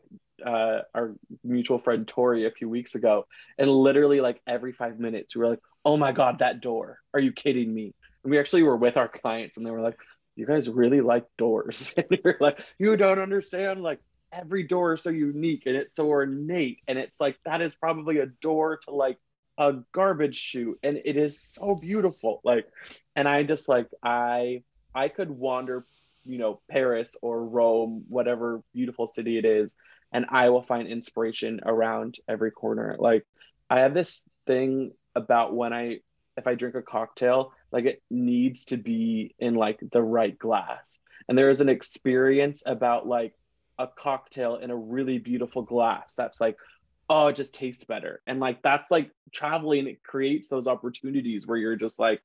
uh, our mutual friend Tori a few weeks ago, and literally like every five minutes we were like, "Oh my god, that door! Are you kidding me?" And we actually were with our clients, and they were like, "You guys really like doors?" and we are like, "You don't understand! Like every door is so unique and it's so ornate, and it's like that is probably a door to like." a garbage chute and it is so beautiful like and i just like i i could wander you know paris or rome whatever beautiful city it is and I will find inspiration around every corner. Like I have this thing about when I if I drink a cocktail, like it needs to be in like the right glass. And there is an experience about like a cocktail in a really beautiful glass that's like oh it just tastes better and like that's like traveling it creates those opportunities where you're just like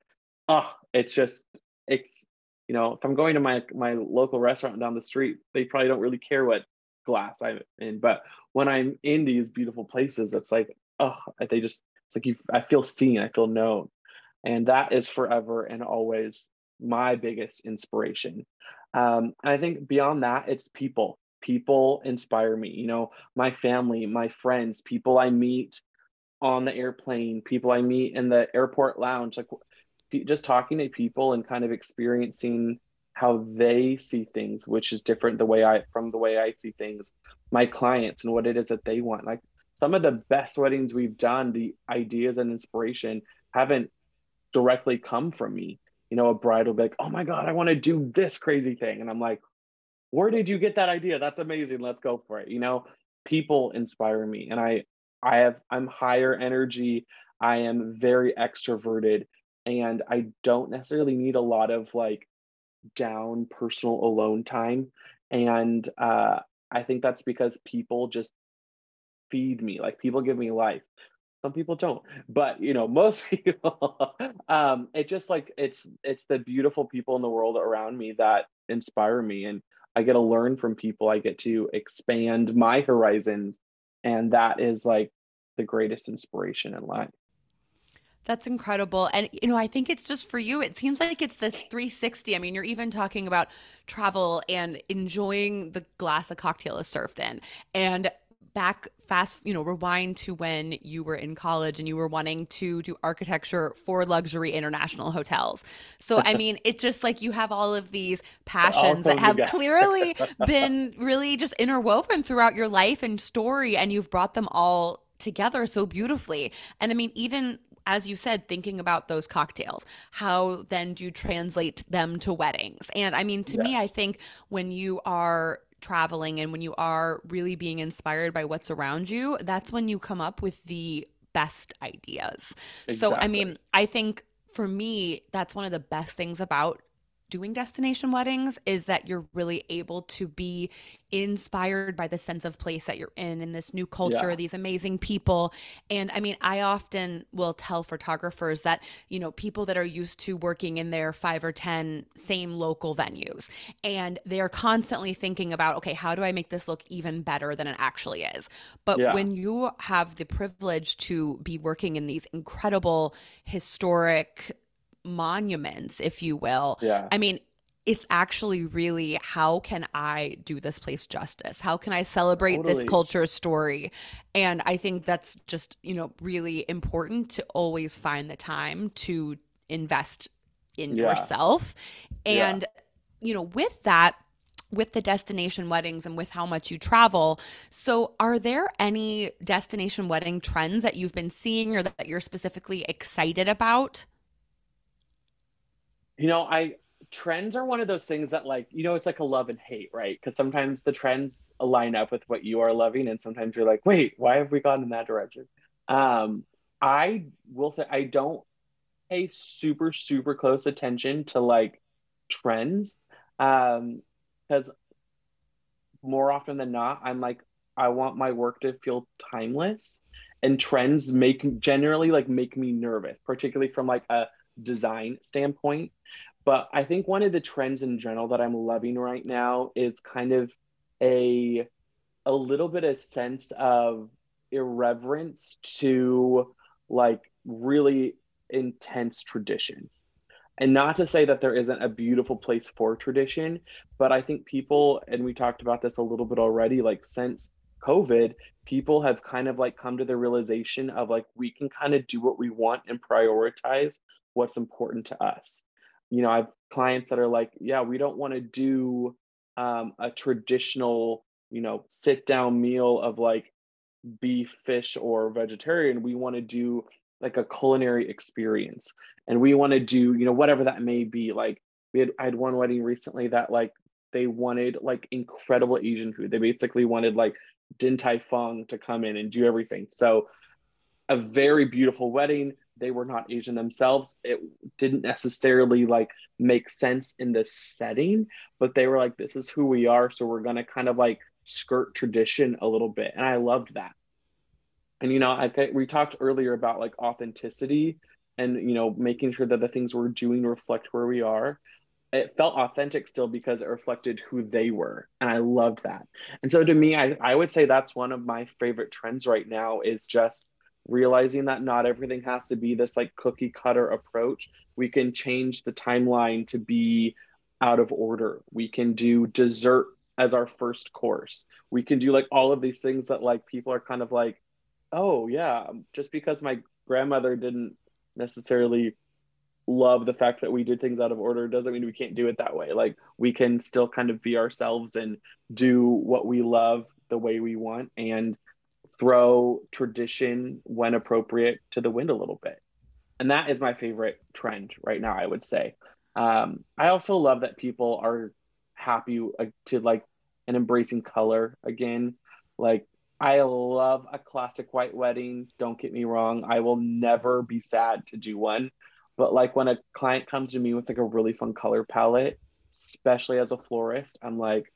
oh it's just it's you know if i'm going to my my local restaurant down the street they probably don't really care what glass I'm in. But when I'm in these beautiful places, it's like, oh, they just, it's like you, I feel seen, I feel known. And that is forever and always my biggest inspiration. Um, and I think beyond that, it's people. People inspire me. You know, my family, my friends, people I meet on the airplane, people I meet in the airport lounge, like just talking to people and kind of experiencing how they see things, which is different the way I from the way I see things, my clients and what it is that they want. Like some of the best weddings we've done, the ideas and inspiration haven't directly come from me. You know, a bride will be like, oh my God, I want to do this crazy thing. And I'm like, where did you get that idea? That's amazing. Let's go for it. You know, people inspire me. And I I have I'm higher energy. I am very extroverted and I don't necessarily need a lot of like down personal alone time. And uh, I think that's because people just feed me, like people give me life. Some people don't, but you know, most people, um, it just like it's it's the beautiful people in the world around me that inspire me, and I get to learn from people. I get to expand my horizons, and that is like the greatest inspiration in life. That's incredible. And, you know, I think it's just for you, it seems like it's this 360. I mean, you're even talking about travel and enjoying the glass of cocktail is served in. And back fast, you know, rewind to when you were in college and you were wanting to do architecture for luxury international hotels. So, I mean, it's just like you have all of these passions that have clearly been really just interwoven throughout your life and story, and you've brought them all together so beautifully. And I mean, even as you said, thinking about those cocktails, how then do you translate them to weddings? And I mean, to yeah. me, I think when you are traveling and when you are really being inspired by what's around you, that's when you come up with the best ideas. Exactly. So, I mean, I think for me, that's one of the best things about doing destination weddings is that you're really able to be inspired by the sense of place that you're in in this new culture yeah. these amazing people and i mean i often will tell photographers that you know people that are used to working in their 5 or 10 same local venues and they're constantly thinking about okay how do i make this look even better than it actually is but yeah. when you have the privilege to be working in these incredible historic monuments, if you will. Yeah. I mean, it's actually really how can I do this place justice? How can I celebrate totally. this culture story? And I think that's just, you know, really important to always find the time to invest in yeah. yourself. And, yeah. you know, with that, with the destination weddings and with how much you travel. So, are there any destination wedding trends that you've been seeing or that you're specifically excited about? You know, I trends are one of those things that like, you know, it's like a love and hate, right? Because sometimes the trends align up with what you are loving, and sometimes you're like, wait, why have we gone in that direction? Um, I will say I don't pay super, super close attention to like trends. Um, because more often than not, I'm like, I want my work to feel timeless and trends make generally like make me nervous, particularly from like a design standpoint. But I think one of the trends in general that I'm loving right now is kind of a a little bit of sense of irreverence to like really intense tradition. And not to say that there isn't a beautiful place for tradition, but I think people, and we talked about this a little bit already, like since COVID, people have kind of like come to the realization of like we can kind of do what we want and prioritize what's important to us. You know, I have clients that are like, yeah, we don't want to do um, a traditional, you know, sit down meal of like beef, fish, or vegetarian. We want to do like a culinary experience. And we want to do, you know, whatever that may be. Like we had I had one wedding recently that like they wanted like incredible Asian food. They basically wanted like Din Tai Fung to come in and do everything. So a very beautiful wedding they were not Asian themselves. It didn't necessarily like make sense in the setting, but they were like, this is who we are. So we're going to kind of like skirt tradition a little bit. And I loved that. And, you know, I think we talked earlier about like authenticity and, you know, making sure that the things we're doing reflect where we are. It felt authentic still because it reflected who they were. And I loved that. And so to me, I, I would say that's one of my favorite trends right now is just realizing that not everything has to be this like cookie cutter approach. We can change the timeline to be out of order. We can do dessert as our first course. We can do like all of these things that like people are kind of like, oh yeah, just because my grandmother didn't necessarily love the fact that we did things out of order doesn't mean we can't do it that way. Like we can still kind of be ourselves and do what we love the way we want and throw tradition when appropriate to the wind a little bit. And that is my favorite trend right now, I would say. Um, I also love that people are happy uh, to like and embracing color again. Like I love a classic white wedding. Don't get me wrong. I will never be sad to do one. But like when a client comes to me with like a really fun color palette, especially as a florist, I'm like,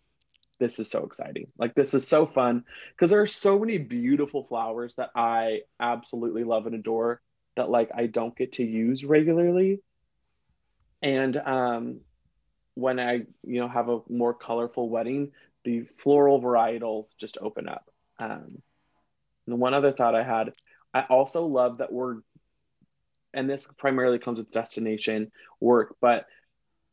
this is so exciting. Like this is so fun because there are so many beautiful flowers that I absolutely love and adore that like I don't get to use regularly. And um when I, you know, have a more colorful wedding, the floral varietals just open up. Um, and one other thought I had, I also love that we're, and this primarily comes with destination work, but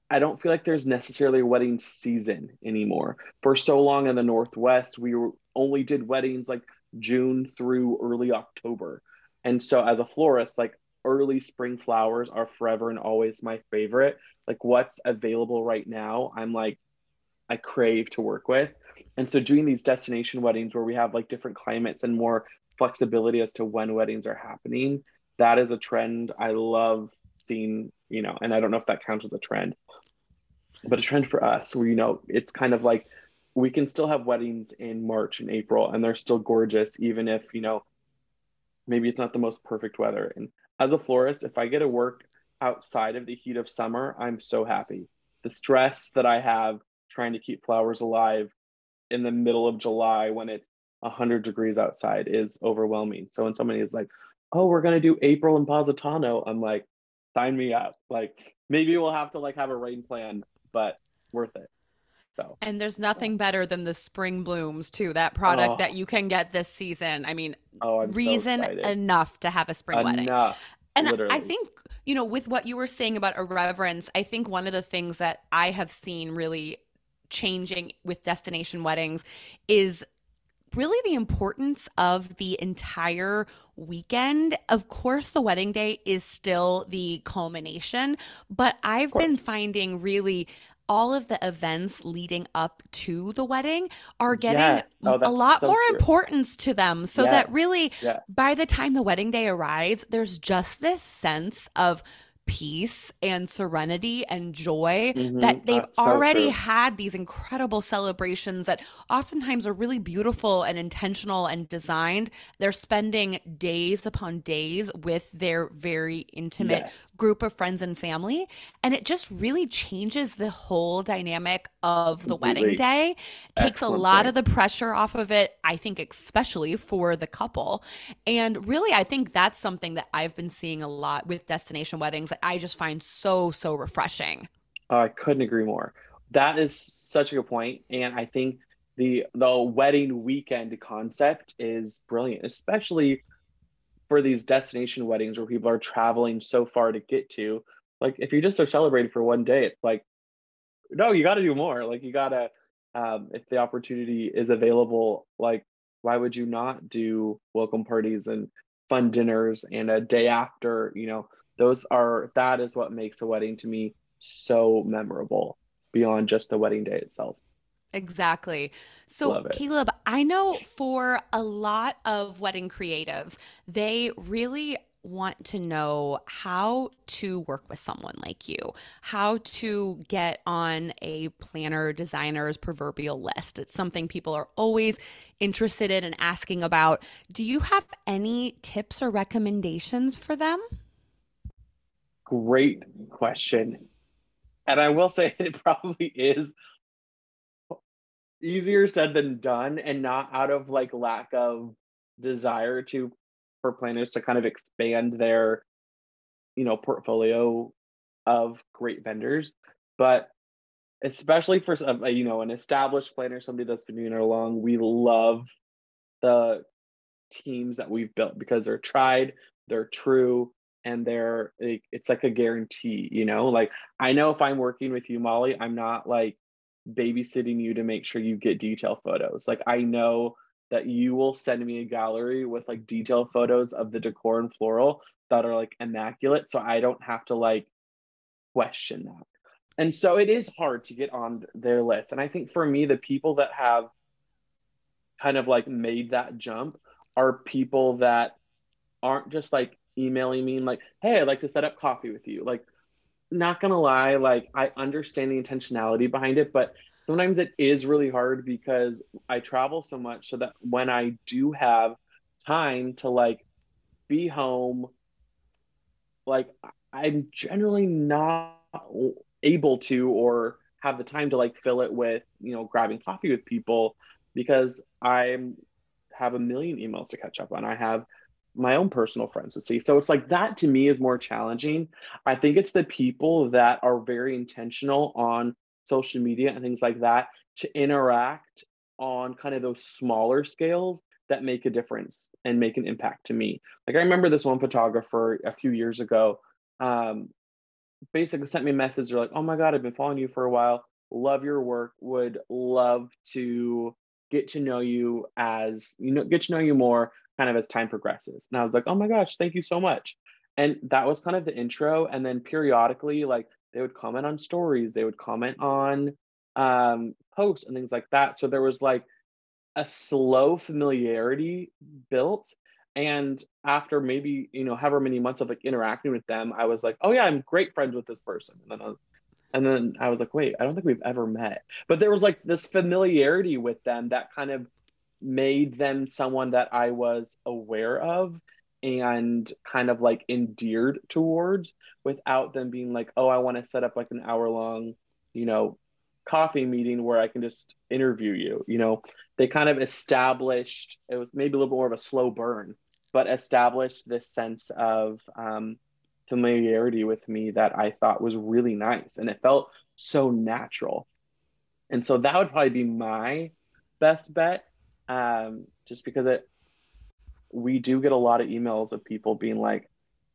I don't feel like there's necessarily a wedding season anymore. For so long in the Northwest, we were, only did weddings like June through early October. And so as a florist, like early spring flowers are forever and always my favorite. Like what's available right now, I'm like, I crave to work with. And so doing these destination weddings where we have like different climates and more flexibility as to when weddings are happening, that is a trend I love seeing, you know, and I don't know if that counts as a trend, but a trend for us where, you know, it's kind of like we can still have weddings in March and April and they're still gorgeous, even if, you know, maybe it's not the most perfect weather. And as a florist, if I get to work outside of the heat of summer, I'm so happy. The stress that I have trying to keep flowers alive in the middle of July when it's 100 degrees outside is overwhelming. So when somebody is like, "Oh, we're going to do April in Positano," I'm like, "Sign me up." Like maybe we'll have to like have a rain plan, but worth it. So. And there's nothing better than the spring blooms too. That product oh. that you can get this season. I mean, oh, I'm reason so enough to have a spring enough, wedding. And literally. I think, you know, with what you were saying about irreverence, I think one of the things that I have seen really changing with destination weddings is really the importance of the entire weekend. Of course, the wedding day is still the culmination, but I've been finding really all of the events leading up to the wedding are getting yes. oh, a lot so more true. importance to them so yes. that really yes. by the time the wedding day arrives there's just this sense of peace and serenity and joy mm-hmm. that they've That's already so had these incredible celebrations that oftentimes are really beautiful and intentional and designed. They're spending days upon days with their very intimate yes. group of friends and family. And it just really changes the whole dynamic of the Completely. wedding day, takes a lot point. of the pressure off of it, I think, especially for the couple. And really, I think that's something that I've been seeing a lot with destination weddings that I just find so, so refreshing. I couldn't agree more. That is such a good point. And I think the the wedding weekend concept is brilliant, especially for these destination weddings where people are traveling so far to get to. Like if you just are celebrating for one day, it's like, no, you got to do more. Like you got to, um, if the opportunity is available, like why would you not do welcome parties and fun dinners and a day after, you know, those are that is what makes a wedding to me so memorable beyond just the wedding day itself. Exactly. So, Kaleb, I know for a lot of wedding creatives, they really want to know how to work with someone like you, how to get on a planner designer's proverbial list. It's something people are always interested in and asking about. Do you have any tips or recommendations for them? Great question. And I will say it probably is easier said than done and not out of like lack of desire to for planners to kind of expand their you know portfolio of great vendors but especially for some uh, you know an established planner somebody that's been doing it along we love the teams that we've built because they're tried they're true and they're like it's like a guarantee you know? Like i know if i'm working with you molly i'm not like babysitting you to make sure you get detail photos. Like i know that you will send me a gallery with like detail photos of the decor and floral that are like immaculate so i don't have to like question that. And so it is hard to get on their list and i think for me the people that have kind of like made that jump are people that aren't just like emailing me and like, hey, I'd like to set up coffee with you. Like, not gonna lie, like I understand the intentionality behind it, but sometimes it is really hard because I travel so much so that when I do have time to like be home, like I'm generally not able to or have the time to like fill it with, you know, grabbing coffee with people because I'm have a million emails to catch up on. I have my own personal friends to see. So it's like that to me is more challenging. I think it's the people that are very intentional on social media and things like that to interact on kind of those smaller scales that make a difference and make an impact to me. Like I remember this one photographer a few years ago um, basically sent me a message. They're like, "Oh my god, I've been following you for a while. Love your work. Would love to get to know you as you know, get to know you more kind of as time progresses. And I was like, oh my gosh, thank you so much. And that was kind of the intro. And then periodically, like they would comment on stories, they would comment on um, posts and things like that. So there was like a slow familiarity built. And after maybe, you know, however many months of like interacting with them, I was like, oh yeah, I'm great friends with this person. And then I was, and then I was like, wait, I don't think we've ever met. But there was like this familiarity with them that kind of made them someone that I was aware of and kind of like endeared towards without them being like, oh, I want to set up like an hour long, you know, coffee meeting where I can just interview you. You know, they kind of established, it was maybe a little bit more of a slow burn, but established this sense of um, familiarity with me that I thought was really nice. And it felt so natural. And so that would probably be my best bet um, just because it we do get a lot of emails of people being like,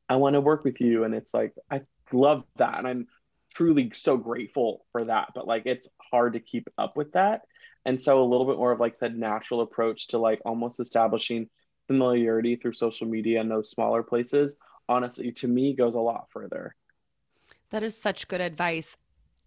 I want to work with you. And it's like, I love that. And I'm truly so grateful for that. But like, it's hard to keep up with that. And so a little bit more of like the natural approach to like almost establishing familiarity through social media and those smaller places, honestly, to me goes a lot further. That is such good advice.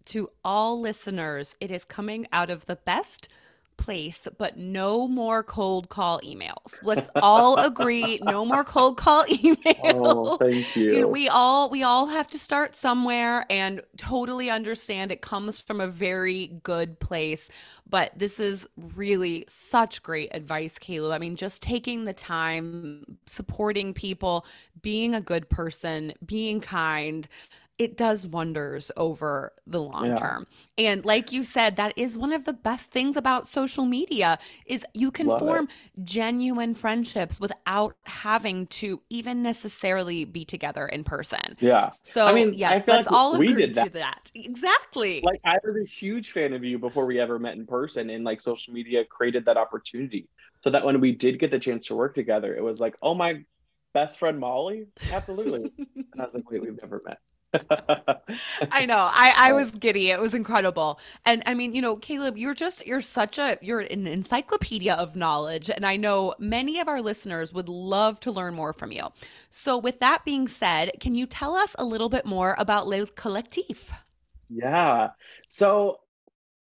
To all listeners, it is coming out of the best place, but no more cold call emails. Let's all agree, no more cold call oh, emails. Oh, thank you. you know, we all we all have to start somewhere and totally understand it comes from a very good place. But this is really such great advice, Kaleb. I mean, just taking the time, supporting people, being a good person, being kind it does wonders over the long yeah. term. And like you said, that is one of the best things about social media is you can Love form it. genuine friendships without having to even necessarily be together in person. Yeah. So I mean, yes, let's like all agree that. to that. Exactly. Like I was a huge fan of you before we ever met in person and like social media created that opportunity. So that when we did get the chance to work together, it was like, oh my best friend Molly? Absolutely. and I was like, wait, we've never met. I know. I, I was giddy. It was incredible. And I mean, you know, Kaleb, you're just, you're such a, you're an encyclopedia of knowledge. And I know many of our listeners would love to learn more from you. So, with that being said, can you tell us a little bit more about Le Collectif? Yeah. So,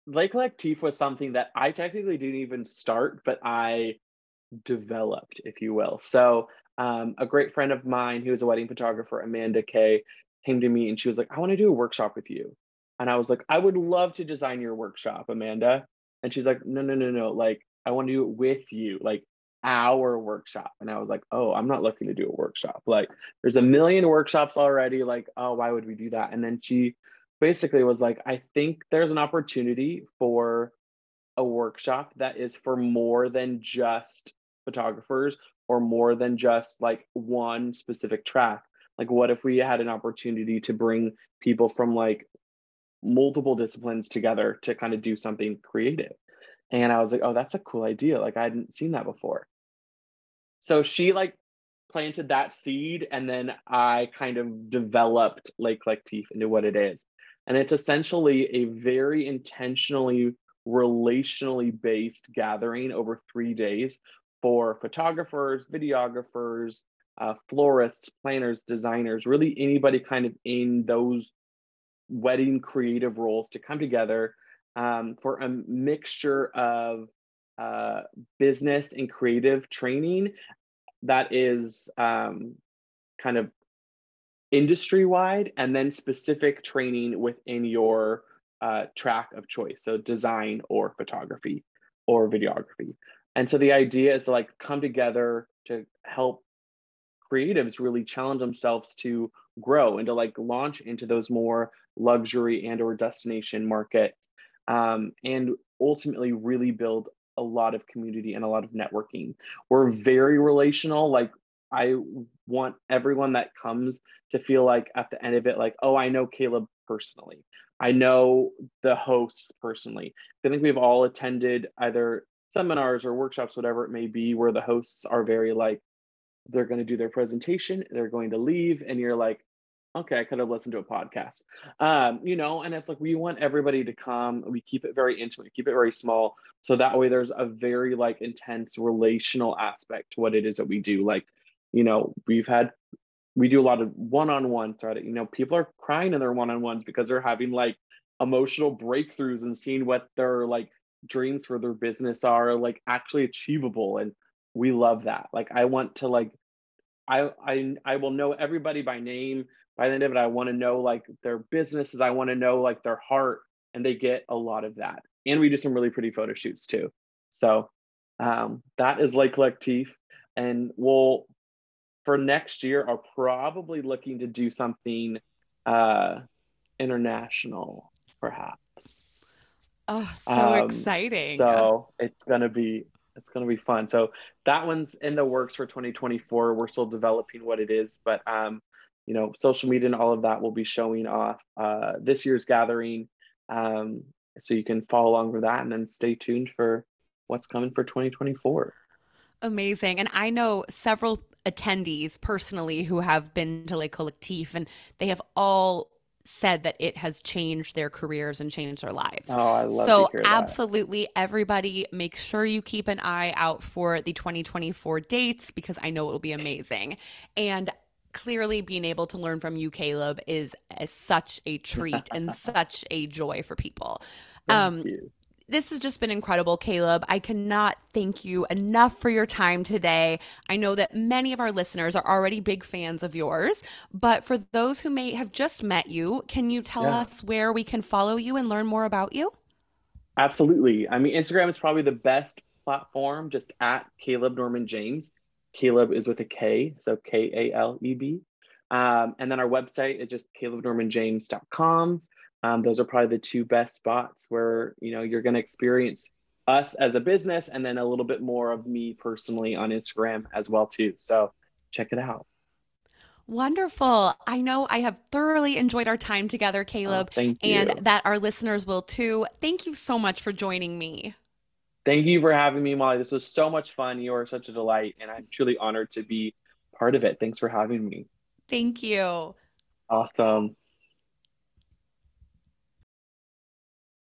Le Collectif was something that I technically didn't even start, but I developed, if you will. So, um, a great friend of mine who is a wedding photographer, Amanda Kay, came to me and she was like, I want to do a workshop with you. And I was like, I would love to design your workshop, Amanda. And she's like, no, no, no, no. Like, I want to do it with you, like our workshop. And I was like, oh, I'm not looking to do a workshop. Like, there's a million workshops already. Like, oh, why would we do that? And then she basically was like, I think there's an opportunity for a workshop that is for more than just photographers or more than just like one specific track like what if we had an opportunity to bring people from like multiple disciplines together to kind of do something creative? And i was like oh that's a cool idea. Like i hadn't seen that before. So she like planted that seed and then I kind of developed Le Collectif into what it is. And it's essentially a very intentionally relationally based gathering over three days for photographers, videographers, uh, florists, planners, designers, really anybody kind of in those wedding creative roles to come together um, for a mixture of uh, business and creative training that is um, kind of industry wide and then specific training within your uh, track of choice. So design or photography or videography. And so the idea is to like come together to help creatives really challenge themselves to grow and to like launch into those more luxury and or destination markets um, and ultimately really build a lot of community and a lot of networking. We're very relational like i want everyone that comes to feel like at the end of it like oh i know Kaleb personally. I know the hosts personally. I think we've all attended either seminars or workshops whatever it may be where the hosts are very like they're going to do their presentation they're going to leave and you're like okay i could have listened to a podcast. Um, you know and it's like we want everybody to come we keep it very intimate keep it very small so that way there's a very like intense relational aspect to what it is that we do like you know we've had we do a lot of one-on-one thread you know people are crying in their one-on-ones because they're having like emotional breakthroughs and seeing what their like dreams for their business are like actually achievable and we love that like i want to like i i i will know everybody by name by the end of it i want to know like their businesses i want to know like their heart and they get a lot of that and we do some really pretty photo shoots too. So um, that is Le Collectif and we'll for next year are probably looking to do something uh international perhaps. Oh so um, exciting. so it's gonna be it's going to be fun. So that one's in the works for 2024. We're still developing what it is, but um, you know, social media and all of that will be showing off uh, this year's gathering. Um, so you can follow along with that and then stay tuned for what's coming for 2024. Amazing. And I know several attendees personally who have been to Le Collectif and they have all said that it has changed their careers and changed their lives. Oh, I love so absolutely everybody make sure you keep an eye out for the 2024 dates because I know it will be amazing. And clearly being able to learn from you Kaleb is, is such a treat and such a joy for people. Thank um you this has just been incredible, Kaleb. I cannot thank you enough for your time today. I know that many of our listeners are already big fans of yours, but for those who may have just met you, can you tell yeah. us where we can follow you and learn more about you? Absolutely. I mean, Instagram is probably the best platform, just at Kaleb Norman James. Kaleb is with a K, so K A L E B. Um, and then our website is just kalebnormanjames.com. Um, those are probably the two best spots where you know you're going to experience us as a business and then a little bit more of me personally on Instagram as well too. So check it out. Wonderful. I know I have thoroughly enjoyed our time together, Kaleb, oh, and that our listeners will too. Thank you so much for joining me. Thank you for having me, Molly. This was so much fun. You are such a delight, and I'm truly honored to be part of it. Thanks for having me. Thank you. Awesome.